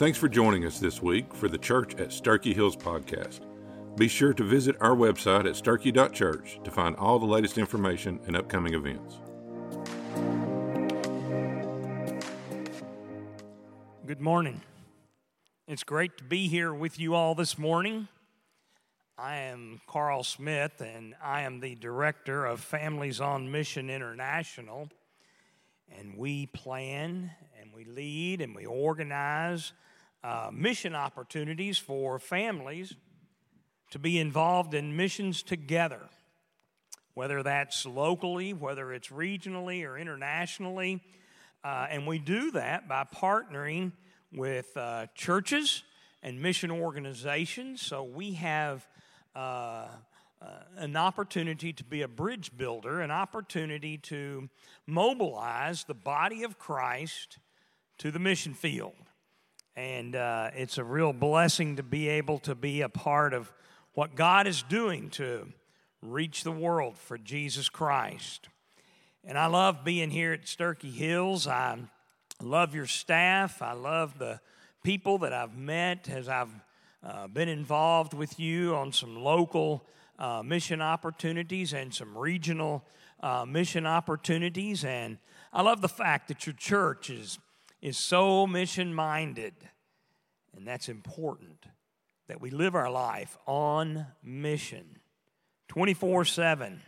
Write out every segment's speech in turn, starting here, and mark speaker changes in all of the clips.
Speaker 1: Thanks for joining us this week for the Church at Starkey Hills podcast. Be sure to visit our website at starkey.church to find all the latest information and upcoming events.
Speaker 2: Good morning. It's great to be here with you all this morning. I am Carl Smith, and I am the director of Families on Mission International. And we plan and we lead and we organize uh, mission opportunities for families to be involved in missions together, whether that's locally, whether it's regionally or internationally. Uh, and we do that by partnering with uh, churches and mission organizations. So we have uh, uh, an opportunity to be a bridge builder, an opportunity to mobilize the body of Christ to the mission field. And uh, it's a real blessing to be able to be a part of what God is doing to reach the world for Jesus Christ. And I love being here at Starkey Hills. I love your staff. I love the people that I've met as I've uh, been involved with you on some local uh, mission opportunities and some regional uh, mission opportunities. And I love the fact that your church is, is so mission minded. And that's important that we live our life on mission 24 7.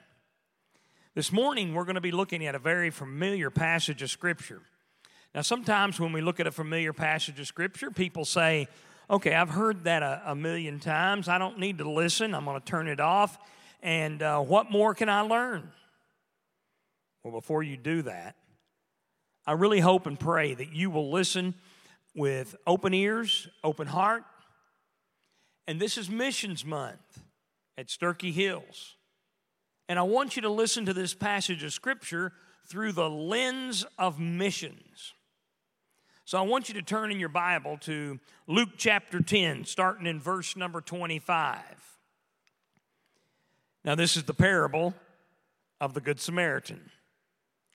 Speaker 2: This morning, we're going to be looking at a very familiar passage of Scripture. Now, sometimes when we look at a familiar passage of Scripture, people say, okay, I've heard that a, a million times. I don't need to listen. I'm going to turn it off. And uh, what more can I learn? Well, before you do that, I really hope and pray that you will listen with open ears, open heart. And this is Missions Month at Starkey Hills. And I want you to listen to this passage of Scripture through the lens of missions. So I want you to turn in your Bible to Luke chapter 10, starting in verse number 25. Now, this is the parable of the Good Samaritan,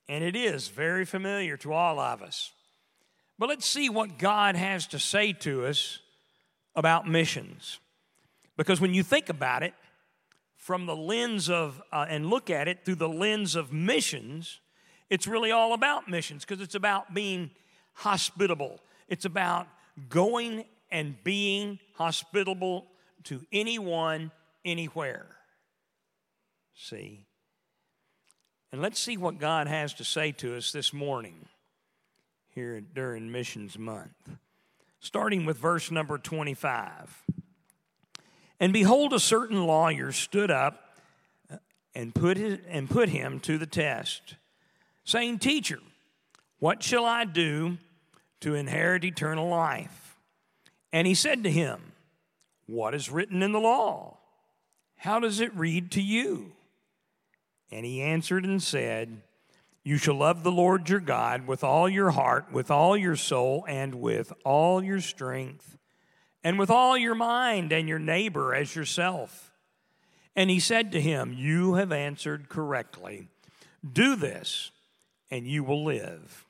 Speaker 2: and it is very familiar to all of us. But let's see what God has to say to us about missions. Because when you think about it, from the lens of, uh, and look at it through the lens of missions, it's really all about missions because it's about being hospitable. It's about going and being hospitable to anyone, anywhere. See? And let's see what God has to say to us this morning here during Missions Month. Starting with verse number 25. And behold, a certain lawyer stood up uh, and put, his, and put him to the test, saying, Teacher, what shall I do to inherit eternal life? And he said to him, What is written in the law? How does it read to you? And he answered and said, You shall love the Lord your God with all your heart, with all your soul, and with all your strength and with all your mind, and your neighbor as yourself. And he said to him, You have answered correctly. Do this, and you will live.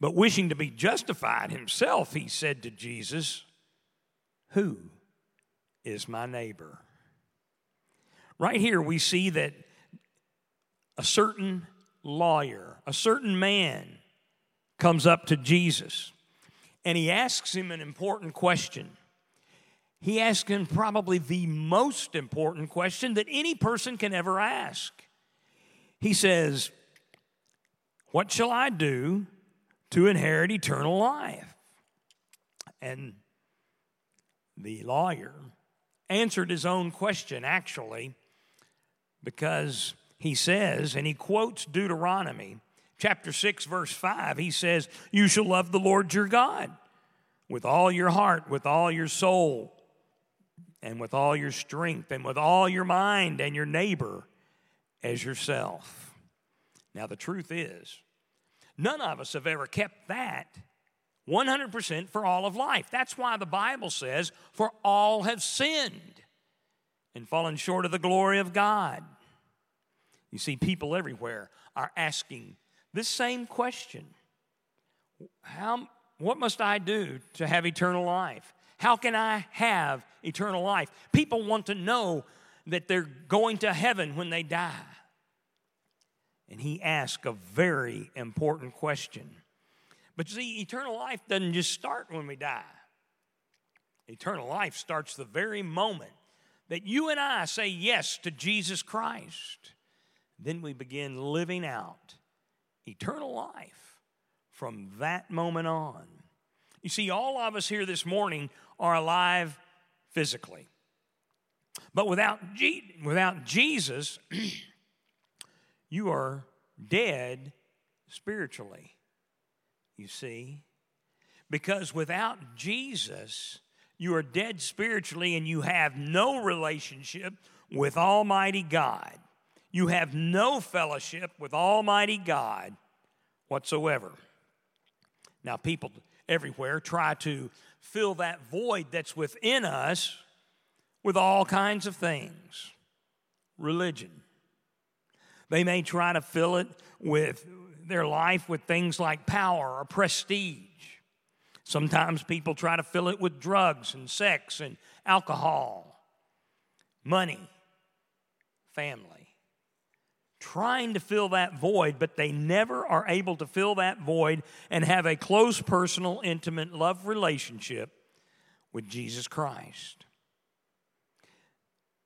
Speaker 2: But wishing to be justified himself, he said to Jesus, Who is my neighbor? Right here, we see that a certain lawyer, a certain man, comes up to Jesus and he asks him an important question he asks him probably the most important question that any person can ever ask. He says, What shall I do to inherit eternal life? And the lawyer answered his own question, actually, because he says, and he quotes Deuteronomy chapter 6, verse 5. He says, You shall love the Lord your God with all your heart, with all your soul and with all your strength and with all your mind and your neighbor as yourself. Now, the truth is, none of us have ever kept that 100% for all of life. That's why the Bible says, For all have sinned and fallen short of the glory of God. You see, people everywhere are asking this same question How what must I do to have eternal life? How can I have eternal life? People want to know that they're going to heaven when they die. And he asked a very important question. But see, eternal life doesn't just start when we die. Eternal life starts the very moment that you and I say yes to Jesus Christ. Then we begin living out eternal life from that moment on. You see, all of us here this morning are alive physically. But without, G- without Jesus, you are dead spiritually, you see. Because without Jesus, you are dead spiritually and you have no relationship with Almighty God. You have no fellowship with Almighty God whatsoever. Now, people everywhere try to fill that void that's within us with all kinds of things religion. They may try to fill it with their life with things like power or prestige. Sometimes people try to fill it with drugs and sex and alcohol, money, family. Trying to fill that void, but they never are able to fill that void and have a close, personal, intimate love relationship with Jesus Christ.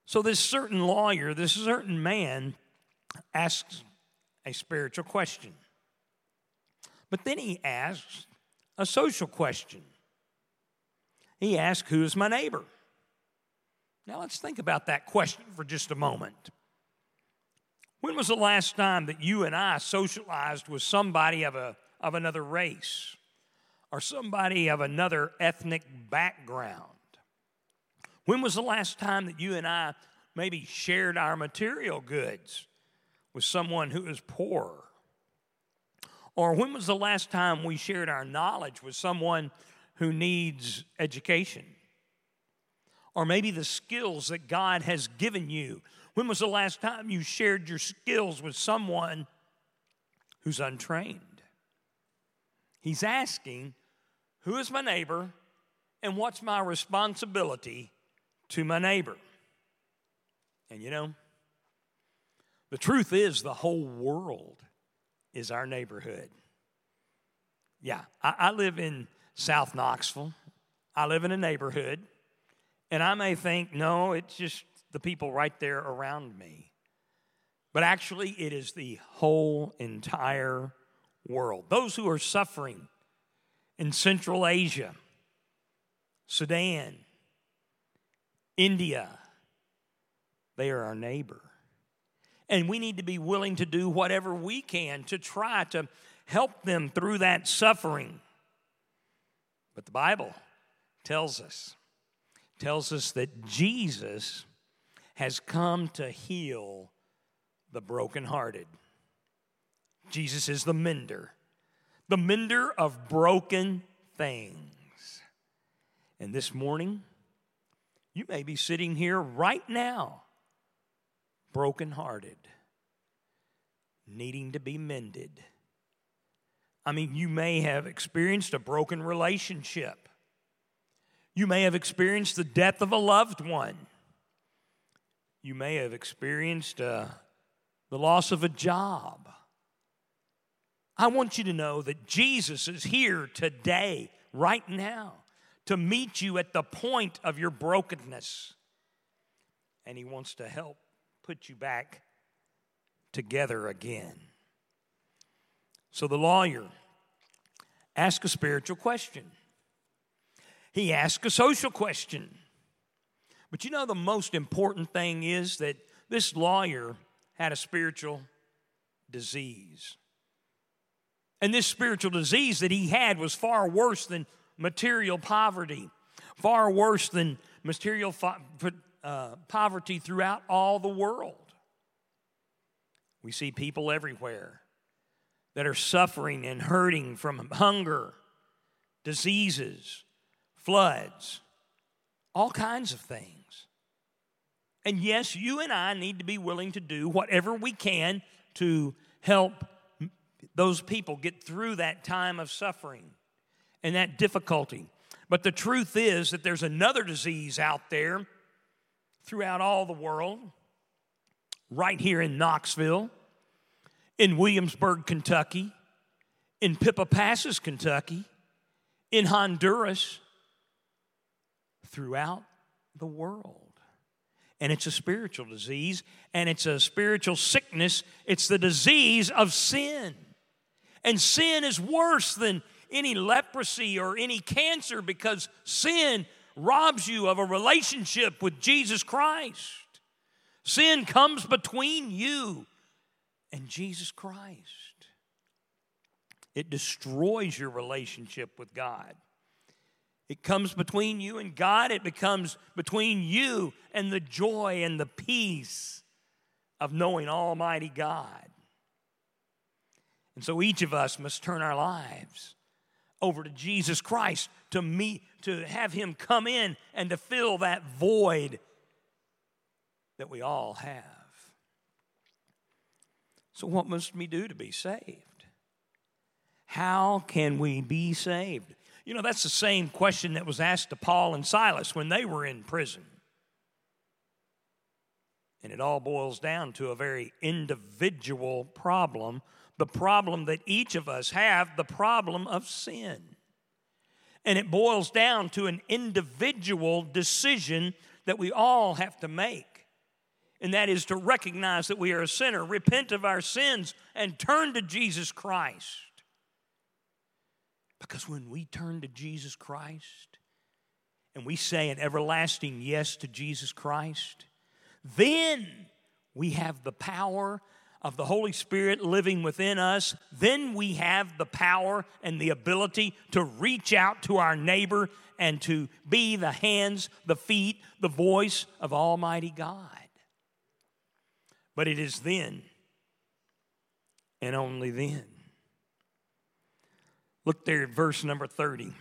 Speaker 2: So, this certain lawyer, this certain man, asks a spiritual question. But then he asks a social question. He asks, Who's my neighbor? Now, let's think about that question for just a moment. When was the last time that you and I socialized with somebody of, a, of another race or somebody of another ethnic background? When was the last time that you and I maybe shared our material goods with someone who is poor? Or when was the last time we shared our knowledge with someone who needs education? Or maybe the skills that God has given you. When was the last time you shared your skills with someone who's untrained? He's asking, Who is my neighbor and what's my responsibility to my neighbor. And you know, the truth is, the whole world is our neighborhood. Yeah, I, I, live in South Knoxville. I live in a neighborhood, and I may think, no, it's just the people right there around me. But actually, it is the whole entire world. Those who are suffering in Central Asia, Sudan, India. They are our neighbor. And we need to be willing to do whatever we can to try to help them through that suffering. But the Bible tells us tells us that Jesus has come to heal the brokenhearted. Jesus is the mender, the mender of broken things. And this morning, you may be sitting here right now, brokenhearted, needing to be mended. I mean, you may have experienced a broken relationship. You may have experienced the death of a loved one. You may have experienced uh, the loss of a job. I want you to know that Jesus is here today, right now to meet you at the point of your brokenness. And He wants to help put you back together again. So the lawyer asked a spiritual question, he asked a social question. But you know, the most important thing is that this lawyer had a spiritual disease. And this spiritual disease that he had was far worse than material poverty, far worse than material fo- uh, poverty throughout all the world. We see people everywhere that are suffering and hurting from hunger, diseases, floods, all kinds of things. And yes, you and I need to be willing to do whatever we can to help those people get through that time of suffering and that difficulty. But the truth is that there's another disease out there throughout all the world, right here in Knoxville, in Williamsburg, Kentucky, in Pippa Passes, Kentucky, in Honduras, throughout the world. And it's a spiritual disease, and it's a spiritual sickness. It's the disease of sin. And sin is worse than any leprosy or any cancer because sin robs you of a relationship with Jesus Christ. Sin comes between you and Jesus Christ. It destroys your relationship with God. It comes between you and God, it becomes between you and the joy and the peace of knowing Almighty God. And so each of us must turn our lives over to Jesus Christ to meet, to have Him come in and to fill that void that we all have. So, what must we do to be saved? How can we be saved? You know, that's the same question that was asked to Paul and Silas when they were in prison. And it all boils down to a very individual problem the problem that each of us have the problem of sin. And it boils down to an individual decision that we all have to make. And that is to recognize that we are a sinner, repent of our sins, and turn to Jesus Christ. Because when we turn to Jesus Christ and we say an everlasting yes to Jesus Christ, then we have the power of the Holy Spirit living within us, then we have the power and the ability to reach out to our neighbor and to be the hands, the feet, the voice of Almighty God. But it is then and only then. Look there at verse number 30.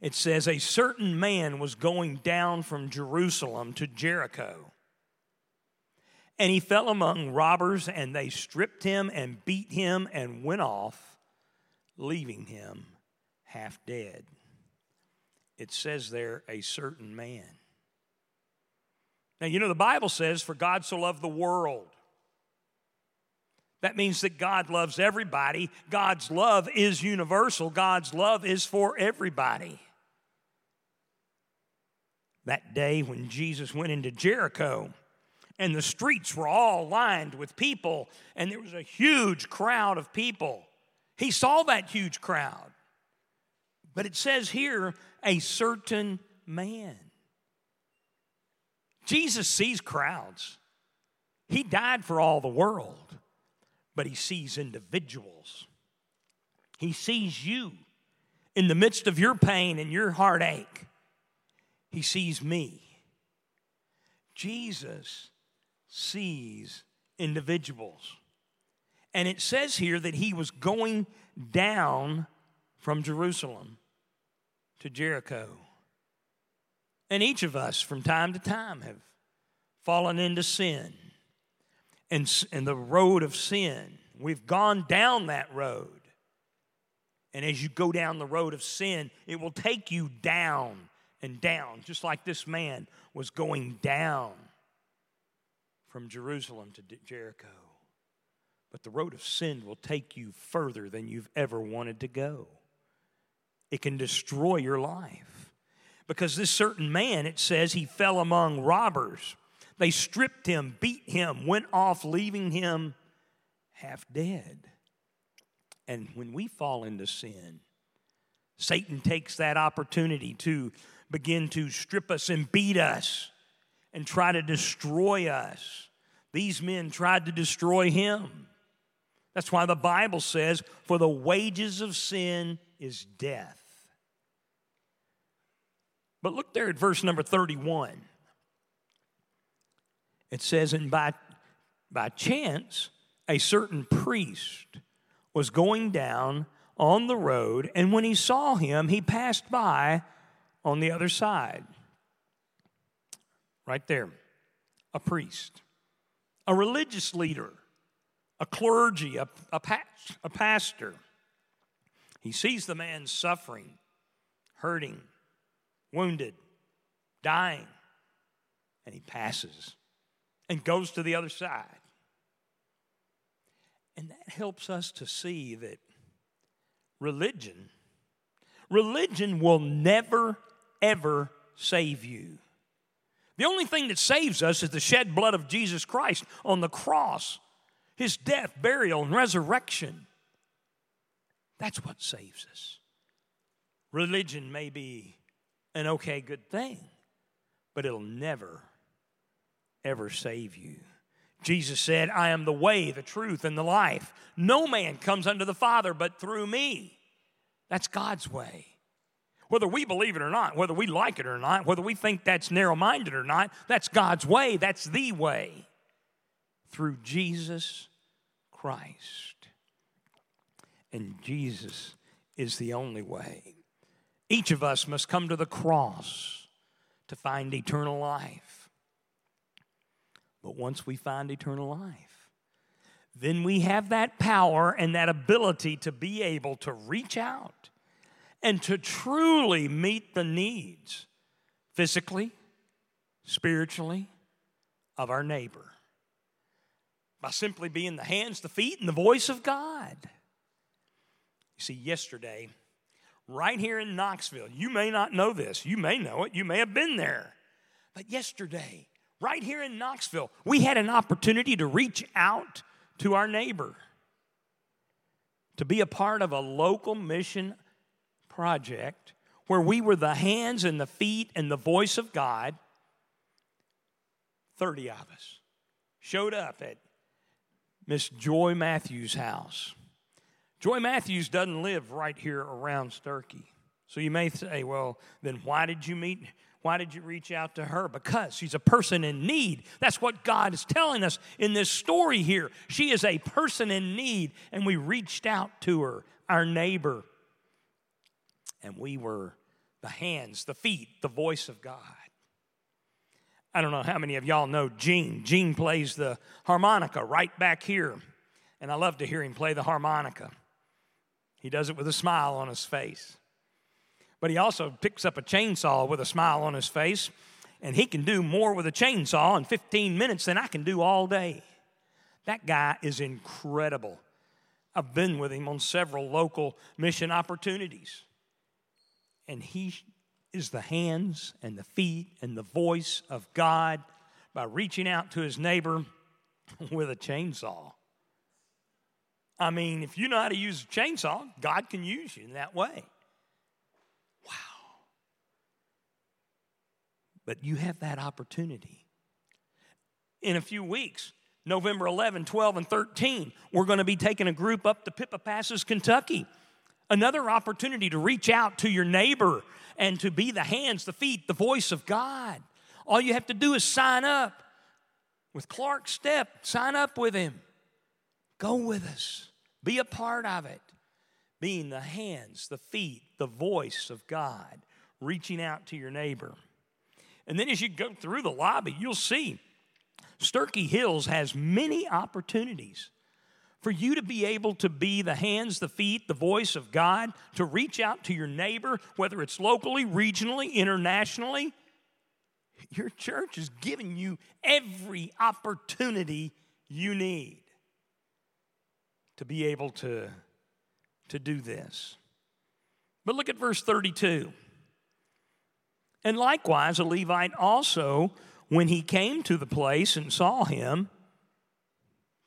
Speaker 2: It says, A certain man was going down from Jerusalem to Jericho and he fell among robbers, and they stripped him and beat him and went off, leaving him half dead. It says there, a certain man. Now, you know, the Bible says, For God so loved the world. That means that God loves everybody. God's love is universal, God's love is for everybody. That day when Jesus went into Jericho, and the streets were all lined with people, and there was a huge crowd of people. He saw that huge crowd. But it says here, a certain man. Jesus sees crowds. He died for all the world, but he sees individuals. He sees you in the midst of your pain and your heartache. He sees me. Jesus sees individuals. And it says here that he was going down from Jerusalem to Jericho. And each of us, from time to time, have fallen into sin and, and the road of sin. We've gone down that road. And as you go down the road of sin, it will take you down and down, just like this man was going down from Jerusalem to Jericho. But the road of sin will take you further than you've ever wanted to go. It can destroy your life. Because this certain man, it says, he fell among robbers. They stripped him, beat him, went off, leaving him half dead. And when we fall into sin, Satan takes that opportunity to begin to strip us and beat us and try to destroy us. These men tried to destroy him. That's why the Bible says, For the wages of sin is death. But look there at verse number 31. It says, And by, by chance, a certain priest was going down on the road, and when he saw him, he passed by on the other side. Right there, a priest, a religious leader, a clergy, a, a, a pastor. He sees the man suffering, hurting, wounded, dying, and he passes and goes to the other side. And that helps us to see that religion, religion will never, ever save you. The only thing that saves us is the shed blood of Jesus Christ on the cross, his death, burial, and resurrection. That's what saves us. Religion may be an okay, good thing, but it'll never, ever save you. Jesus said, I am the way, the truth, and the life. No man comes unto the Father but through me. That's God's way. Whether we believe it or not, whether we like it or not, whether we think that's narrow minded or not, that's God's way. That's the way. Through Jesus Christ. And Jesus is the only way. Each of us must come to the cross to find eternal life. But once we find eternal life, then we have that power and that ability to be able to reach out and to truly meet the needs physically, spiritually of our neighbor by simply being the hands, the feet, and the voice of God. You see, yesterday, right here in Knoxville, you may not know this, you may know it, you may have been there, but yesterday, right here in Knoxville, we had an opportunity to reach out to our neighbor, to be a part of a local mission project where we were the hands and the feet and the voice of God. 30 of us showed up at Miss Joy Matthews' house. Joy Matthews doesn't live right here around Starkey. So you may say, well, then why did you meet? Why did you reach out to her? Because she's a person in need. That's what God is telling us in this story here. She is a person in need, and we reached out to her, our neighbor. And we were the hands, the feet, the voice of God. I don't know how many of y'all know Gene. Gene plays the harmonica right back here, and I love to hear him play the harmonica. He does it with a smile on his face. But he also picks up a chainsaw with a smile on his face, and he can do more with a chainsaw in 15 minutes than I can do all day. That guy is incredible. I've been with him on several local mission opportunities. And he is the hands and the feet and the voice of God by reaching out to his neighbor with a chainsaw. I mean, if you know how to use a chainsaw, God can use you in that way. But you have that opportunity. In a few weeks, November 11, 12, and 13, we're going to be taking a group up to Pippa Passes, Kentucky. Another opportunity to reach out to your neighbor and to be the hands, the feet, the voice of God. All you have to do is sign up with Clark Step, sign up with him. Go with us. Be a part of it. Being the hands, the feet, the voice of God, reaching out to your neighbor. And then as you go through the lobby, you'll see Starkey Hills has many opportunities for you to be able to be the hands, the feet, the voice of God, to reach out to your neighbor, whether it's locally, regionally, internationally. Your church is giving you every opportunity you need to be able to, to do this. But look at verse 32. And likewise, a Levite also, when he came to the place and saw him,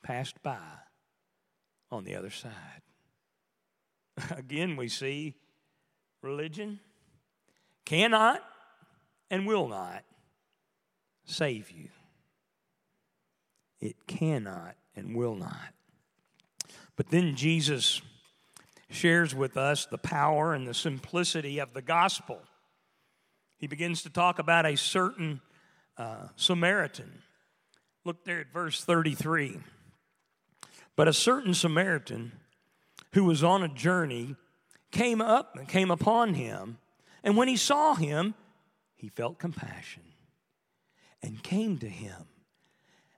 Speaker 2: passed by on the other side. Again, we see religion cannot and will not save you. It cannot and will not. But then Jesus shares with us the power and the simplicity of the gospel. He begins to talk about a certain uh, Samaritan. Look there at verse 33. But a certain Samaritan who was on a journey came up and came upon him, and when he saw him, he felt compassion and came to him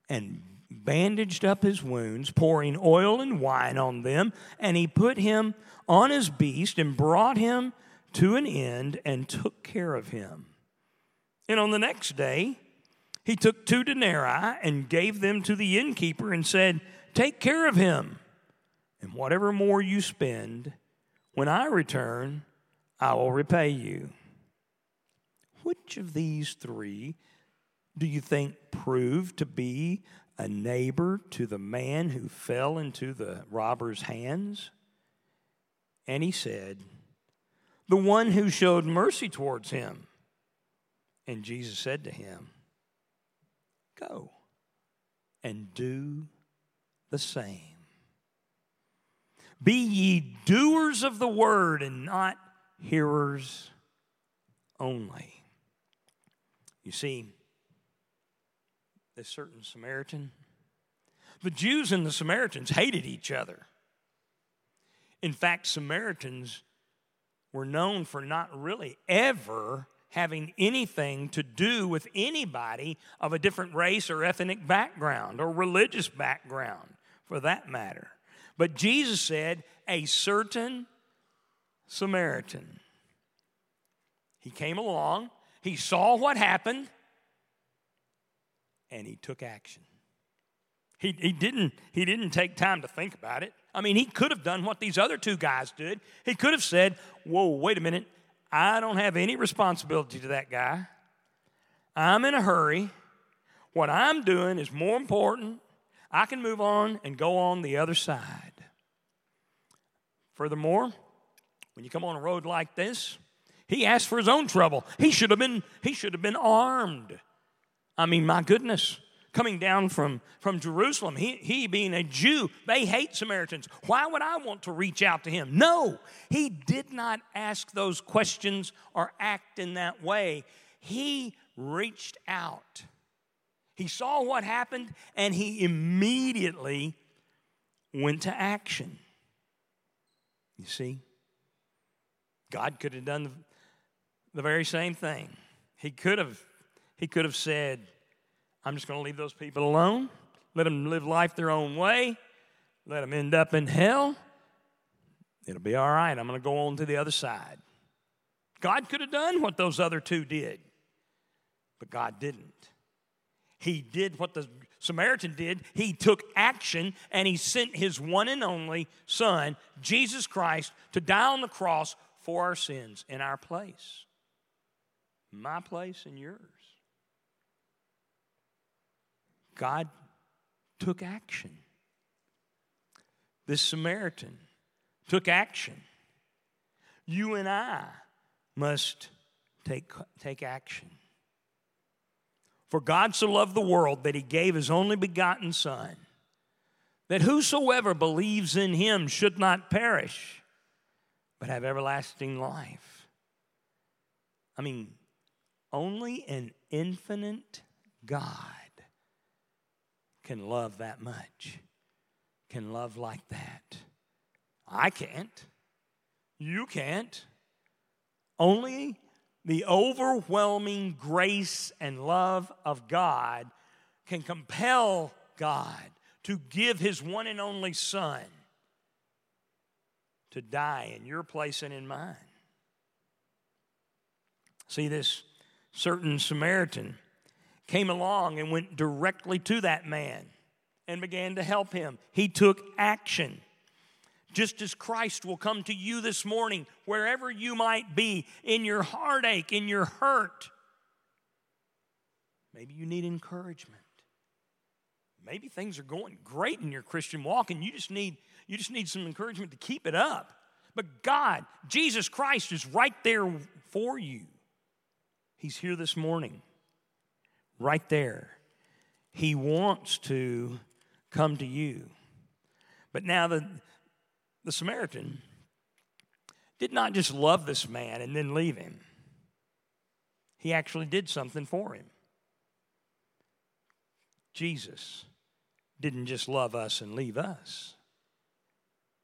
Speaker 2: and bandaged up his wounds, pouring oil and wine on them, and he put him on his beast and brought him to an end and took care of him. And on the next day, he took two denarii and gave them to the innkeeper and said, Take care of him, and whatever more you spend, when I return, I will repay you. Which of these three do you think proved to be a neighbor to the man who fell into the robber's hands? And he said, The one who showed mercy towards him. And Jesus said to him, Go and do the same. Be ye doers of the word and not hearers only. You see, this certain Samaritan, the Jews and the Samaritans hated each other. In fact, Samaritans were known for not really ever having anything to do with anybody of a different race or ethnic background or religious background for that matter. But Jesus said, a certain Samaritan. He came along, he saw what happened, and he took action. He, he, didn't, he didn't take time to think about it. I mean, he could have done what these other two guys did. He could have said, Whoa, wait a minute. I don't have any responsibility to that guy. I'm in a hurry. What I'm doing is more important. I can move on and go on the other side. Furthermore, when you come on a road like this, he asked for his own trouble. He should have been, he should have been armed. I mean, my goodness coming down from, from Jerusalem. He, he being a Jew, they hate Samaritans. Why would I want to reach out to him? No, he did not ask those questions or act in that way. He reached out. He saw what happened and he immediately went to action. You see, God could have done the very same thing. He could have he could have said, I'm just going to leave those people alone, let them live life their own way, let them end up in hell. It'll be all right. I'm going to go on to the other side. God could have done what those other two did, but God didn't. He did what the Samaritan did. He took action and he sent his one and only Son, Jesus Christ, to die on the cross for our sins in our place. My place and yours. God took action. This Samaritan took action. You and I must take, take action. For God so loved the world that he gave his only begotten Son, that whosoever believes in him should not perish, but have everlasting life. I mean, only an infinite God can love that much, can love like that. I can't. You can't. Only the overwhelming grace and love of God can compel God to give his one and only Son to die in your place and in mine. See, this certain Samaritan came along and went directly to that man and began to help him. He took action. Just as Christ will come to you this morning, wherever you might be, in your heartache, in your hurt. Maybe you need encouragement. Maybe things are going great in your Christian walk and you just need you just need some encouragement to keep it up. But God, Jesus Christ is right there for you. He's here this morning right there. He wants to come to you. But now the, the Samaritan did not just love this man and then leave him, he actually did something for him. Jesus didn't just love us and leave us,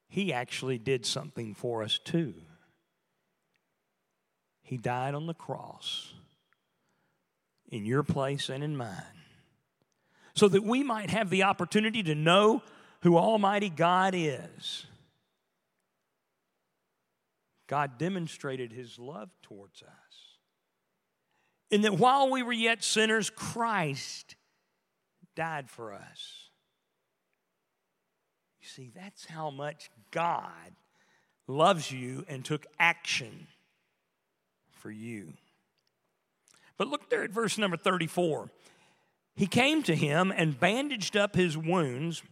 Speaker 2: he actually did something for us too. He died on the cross in your place and in mine so that we might have the opportunity to know who Almighty God is. God demonstrated his love towards us. In that while we were yet sinners, Christ died for us. You see, that's how much God loves you and took action for you. But look there at verse number 34. He came to him and bandaged up his wounds,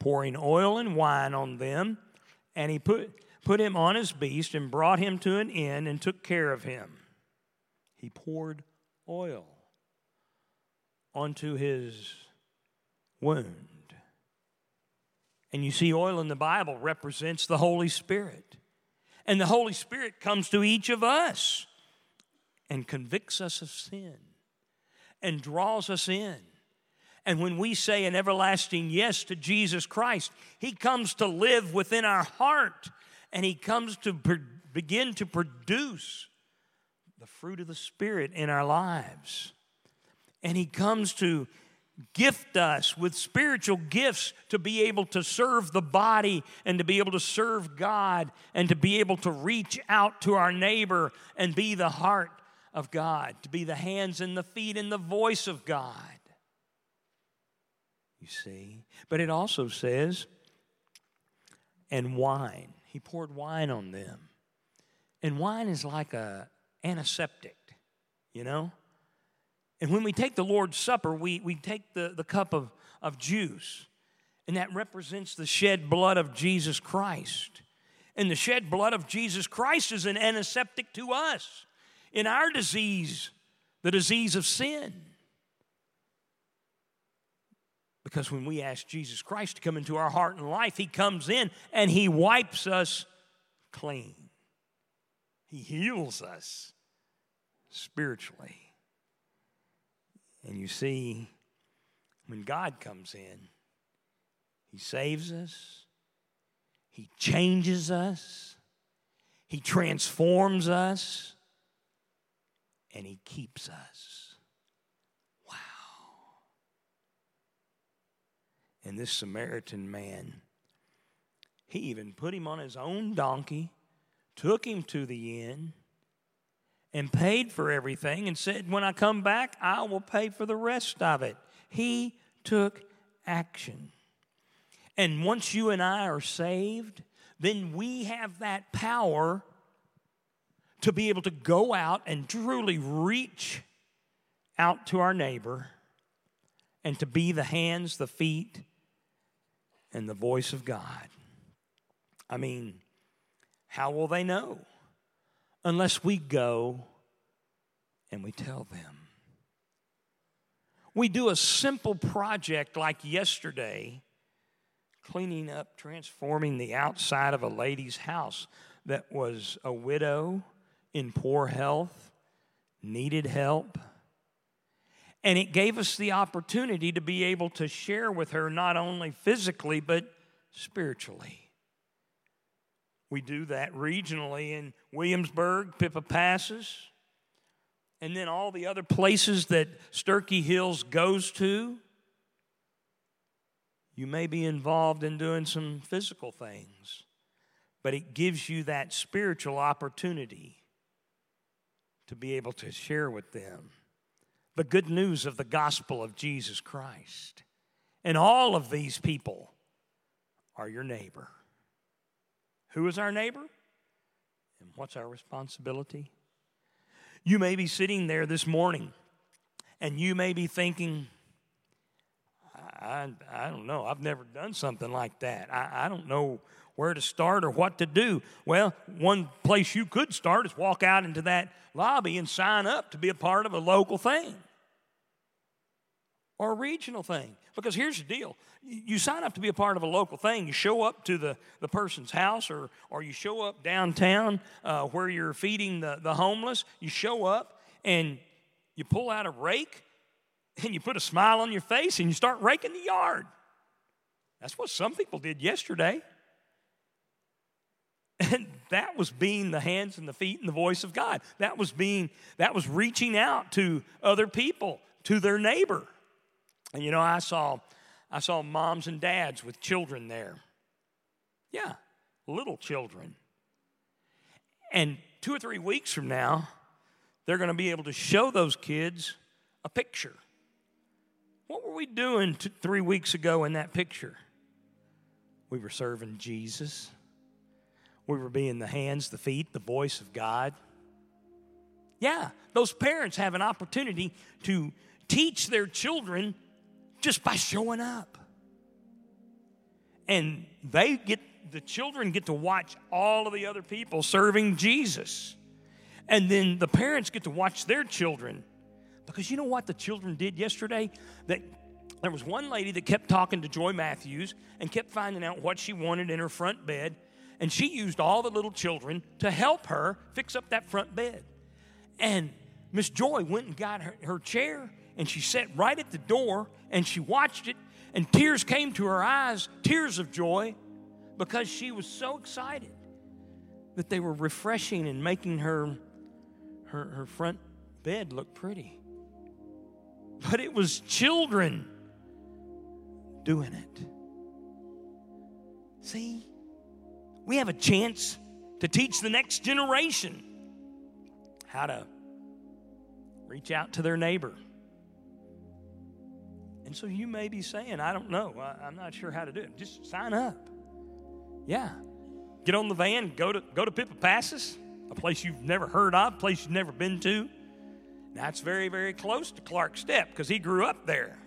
Speaker 2: pouring oil and wine on them, and he put, put him on his beast and brought him to an inn and took care of him. He poured oil onto his wound. And you see, oil in the Bible represents the Holy Spirit. And the Holy Spirit comes to each of us and convicts us of sin and draws us in. And when we say an everlasting yes to Jesus Christ, He comes to live within our heart and He comes to begin to produce the fruit of the Spirit in our lives. And He comes to gift us with spiritual gifts to be able to serve the body and to be able to serve God and to be able to reach out to our neighbor and be the heart of God, to be the hands and the feet and the voice of God. You see? But it also says, and wine. He poured wine on them. And wine is like a antiseptic, you know? And when we take the Lord's Supper, we, we take the, the cup of, of juice, and that represents the shed blood of Jesus Christ. And the shed blood of Jesus Christ is an antiseptic to us in our disease, the disease of sin. Because when we ask Jesus Christ to come into our heart and life, He comes in and He wipes us clean. He heals us spiritually. And you see, when God comes in, He saves us, He changes us, He transforms us, and He keeps us. Wow. And this Samaritan man, he even put him on his own donkey, took him to the inn and paid for everything and said, When I come back, I will pay for the rest of it. He took action. And once you and I are saved, then we have that power to be able to go out and truly reach out to our neighbor and to be the hands, the feet, and the voice of God. I mean, how will they know? unless we go and we tell them. We do a simple project like yesterday, cleaning up, transforming the outside of a lady's house that was a widow in poor health, needed help. And it gave us the opportunity to be able to share with her not only physically, but spiritually. We do that regionally in Williamsburg, Pippa Passes, and then all the other places that Starkey Hills goes to. You may be involved in doing some physical things, but it gives you that spiritual opportunity to be able to share with them the good news of the gospel of Jesus Christ. And all of these people are your neighbor. Who is our neighbor? And what's our responsibility? You may be sitting there this morning and you may be thinking, I, I don't know, I've never done something like that. I, I don't know where to start or what to do. Well, one place you could start is walk out into that lobby and sign up to be a part of a local thing or a regional thing. Because here's the deal you sign up to be a part of a local thing. You show up to the, the person's house or, or you show up downtown uh, where you're feeding the, the homeless. You show up and you pull out a rake and you put a smile on your face and you start raking the yard. That's what some people did yesterday. And that was being the hands and the feet and the voice of God. That was being, that was reaching out to other people, to their neighbor. And you know, I saw I saw moms and dads with children there. Yeah, little children. And two or three weeks from now, they're going to be able to show those kids a picture. What were we doing three weeks ago in that picture? We were serving Jesus. We were being the hands, the feet, the voice of God. Yeah, those parents have an opportunity to teach their children just by showing up. And they get, the children get to watch all of the other people serving Jesus. And then the parents get to watch their children. Because you know what the children did yesterday? That there was one lady that kept talking to Joy Matthews and kept finding out what she wanted in her front bed. And she used all the little children to help her fix up that front bed. And Miss Joy went and got her, her chair and she sat right at the door and she watched it and tears came to her eyes, tears of joy, because she was so excited that they were refreshing and making her her, her front bed look pretty. But it was children doing it. See, we have a chance to teach the next generation how to reach out to their neighbor. And so you may be saying, I don't know, I, am not sure how to do it. Just sign up. Yeah. Get on the van, go to go to Pippa Passes, a place you've never heard of, a place you've never been to. That's very, very close to Clark Step because he grew up there.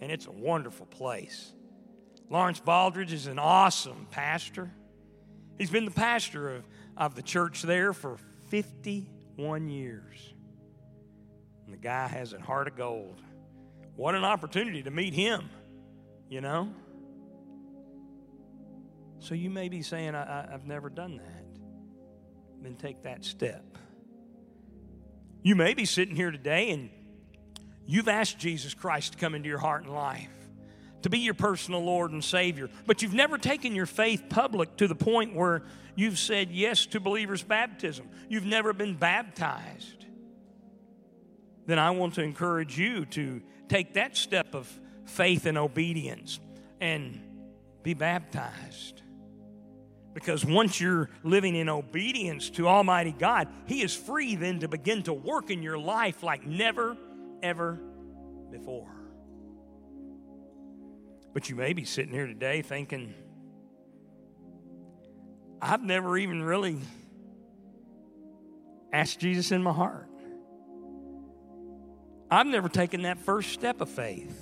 Speaker 2: And it's a wonderful place. Lawrence Baldridge is an awesome pastor. He's been the pastor of, of the church there for 51 years. And the guy has a heart of gold. What an opportunity to meet him, you know? So you may be saying, I, have never done that. Then take that step. You may be sitting here today and you've asked Jesus Christ to come into your heart and life to be your personal Lord and Savior, but you've never taken your faith public to the point where you've said yes to believer's baptism. You've never been baptized. Then I want to encourage you to take that step of faith and obedience and be baptized. Because once you're living in obedience to Almighty God, He is free then to begin to work in your life like never, ever before. But you may be sitting here today thinking, I've never even really asked Jesus in my heart. I've never taken that first step of faith.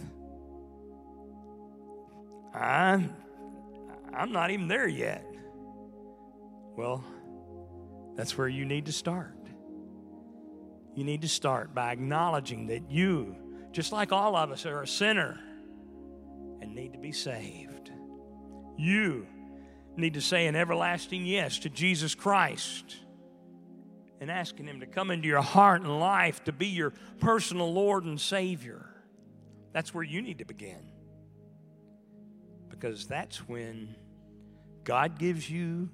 Speaker 2: I'm, I'm not even there yet. Well, that's where you need to start. You need to start by acknowledging that you, just like all of us, are a sinner and need to be saved. You need to say an everlasting yes to Jesus Christ and asking Him to come into your heart and life to be your personal Lord and Savior. That's where you need to begin. Because that's when God gives you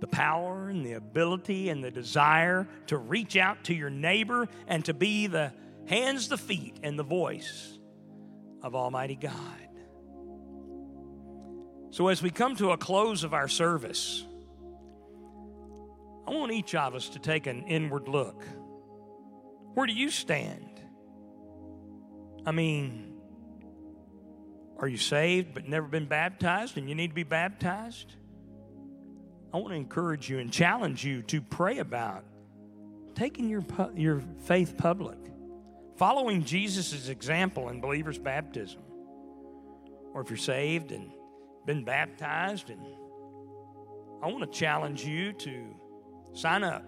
Speaker 2: the power and the ability and the desire to reach out to your neighbor and to be the hands, the feet, and the voice of Almighty God. So, as we come to a close of our service, I want each of us to take an inward look. Where do you stand? I mean, are you saved but never been baptized and you need to be baptized? I want to encourage you and challenge you to pray about taking your, your faith public, following Jesus' example in believers' baptism. Or if you're saved and been baptized, and I want to challenge you to sign up.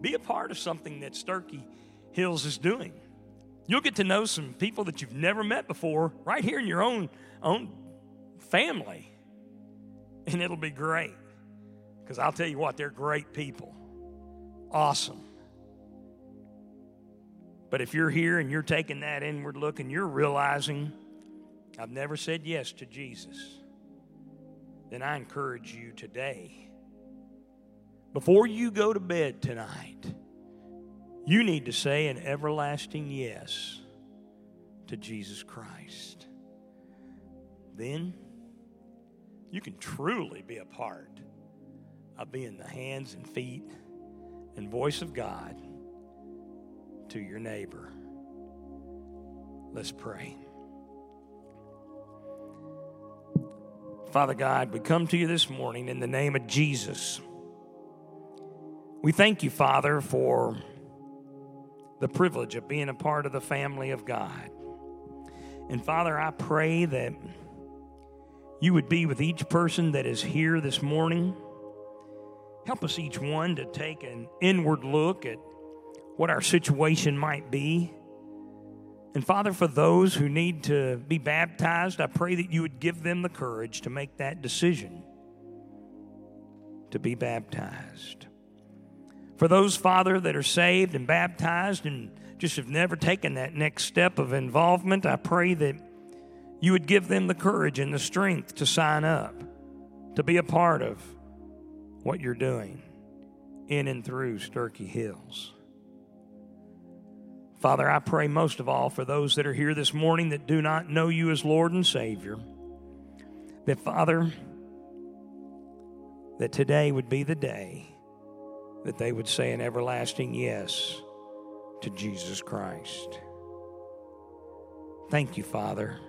Speaker 2: Be a part of something that Starkey Hills is doing. You'll get to know some people that you've never met before right here in your own, own family. And it'll be great. Because I'll tell you what, they're great people. Awesome. But if you're here and you're taking that inward look and you're realizing, I've never said yes to Jesus, then I encourage you today, before you go to bed tonight, you need to say an everlasting yes to Jesus Christ. Then you can truly be a part of being the hands and feet and voice of God to your neighbor. Let's pray. Father God, we come to you this morning in the name of Jesus. We thank you, Father, for the privilege of being a part of the family of God. And Father, I pray that you would be with each person that is here this morning. Help us each one to take an inward look at what our situation might be and Father, for those who need to be baptized, I pray that you would give them the courage to make that decision to be baptized. For those, Father, that are saved and baptized and just have never taken that next step of involvement, I pray that you would give them the courage and the strength to sign up, to be a part of what you're doing in and through Starkey Hills. Father, I pray most of all for those that are here this morning that do not know you as Lord and Savior. That, Father, that today would be the day that they would say an everlasting yes to Jesus Christ. Thank you, Father,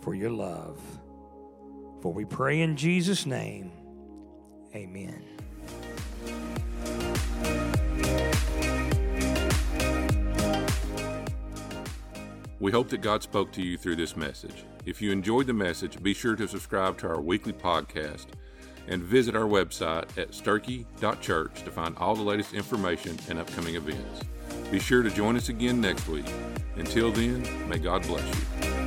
Speaker 2: for your love. For we pray in Jesus' name. Amen.
Speaker 1: We hope that God spoke to you through this message. If you enjoyed the message, be sure to subscribe to our weekly podcast and visit our website at sturkey.church to find all the latest information and upcoming events. Be sure to join us again next week. Until then, may God bless you.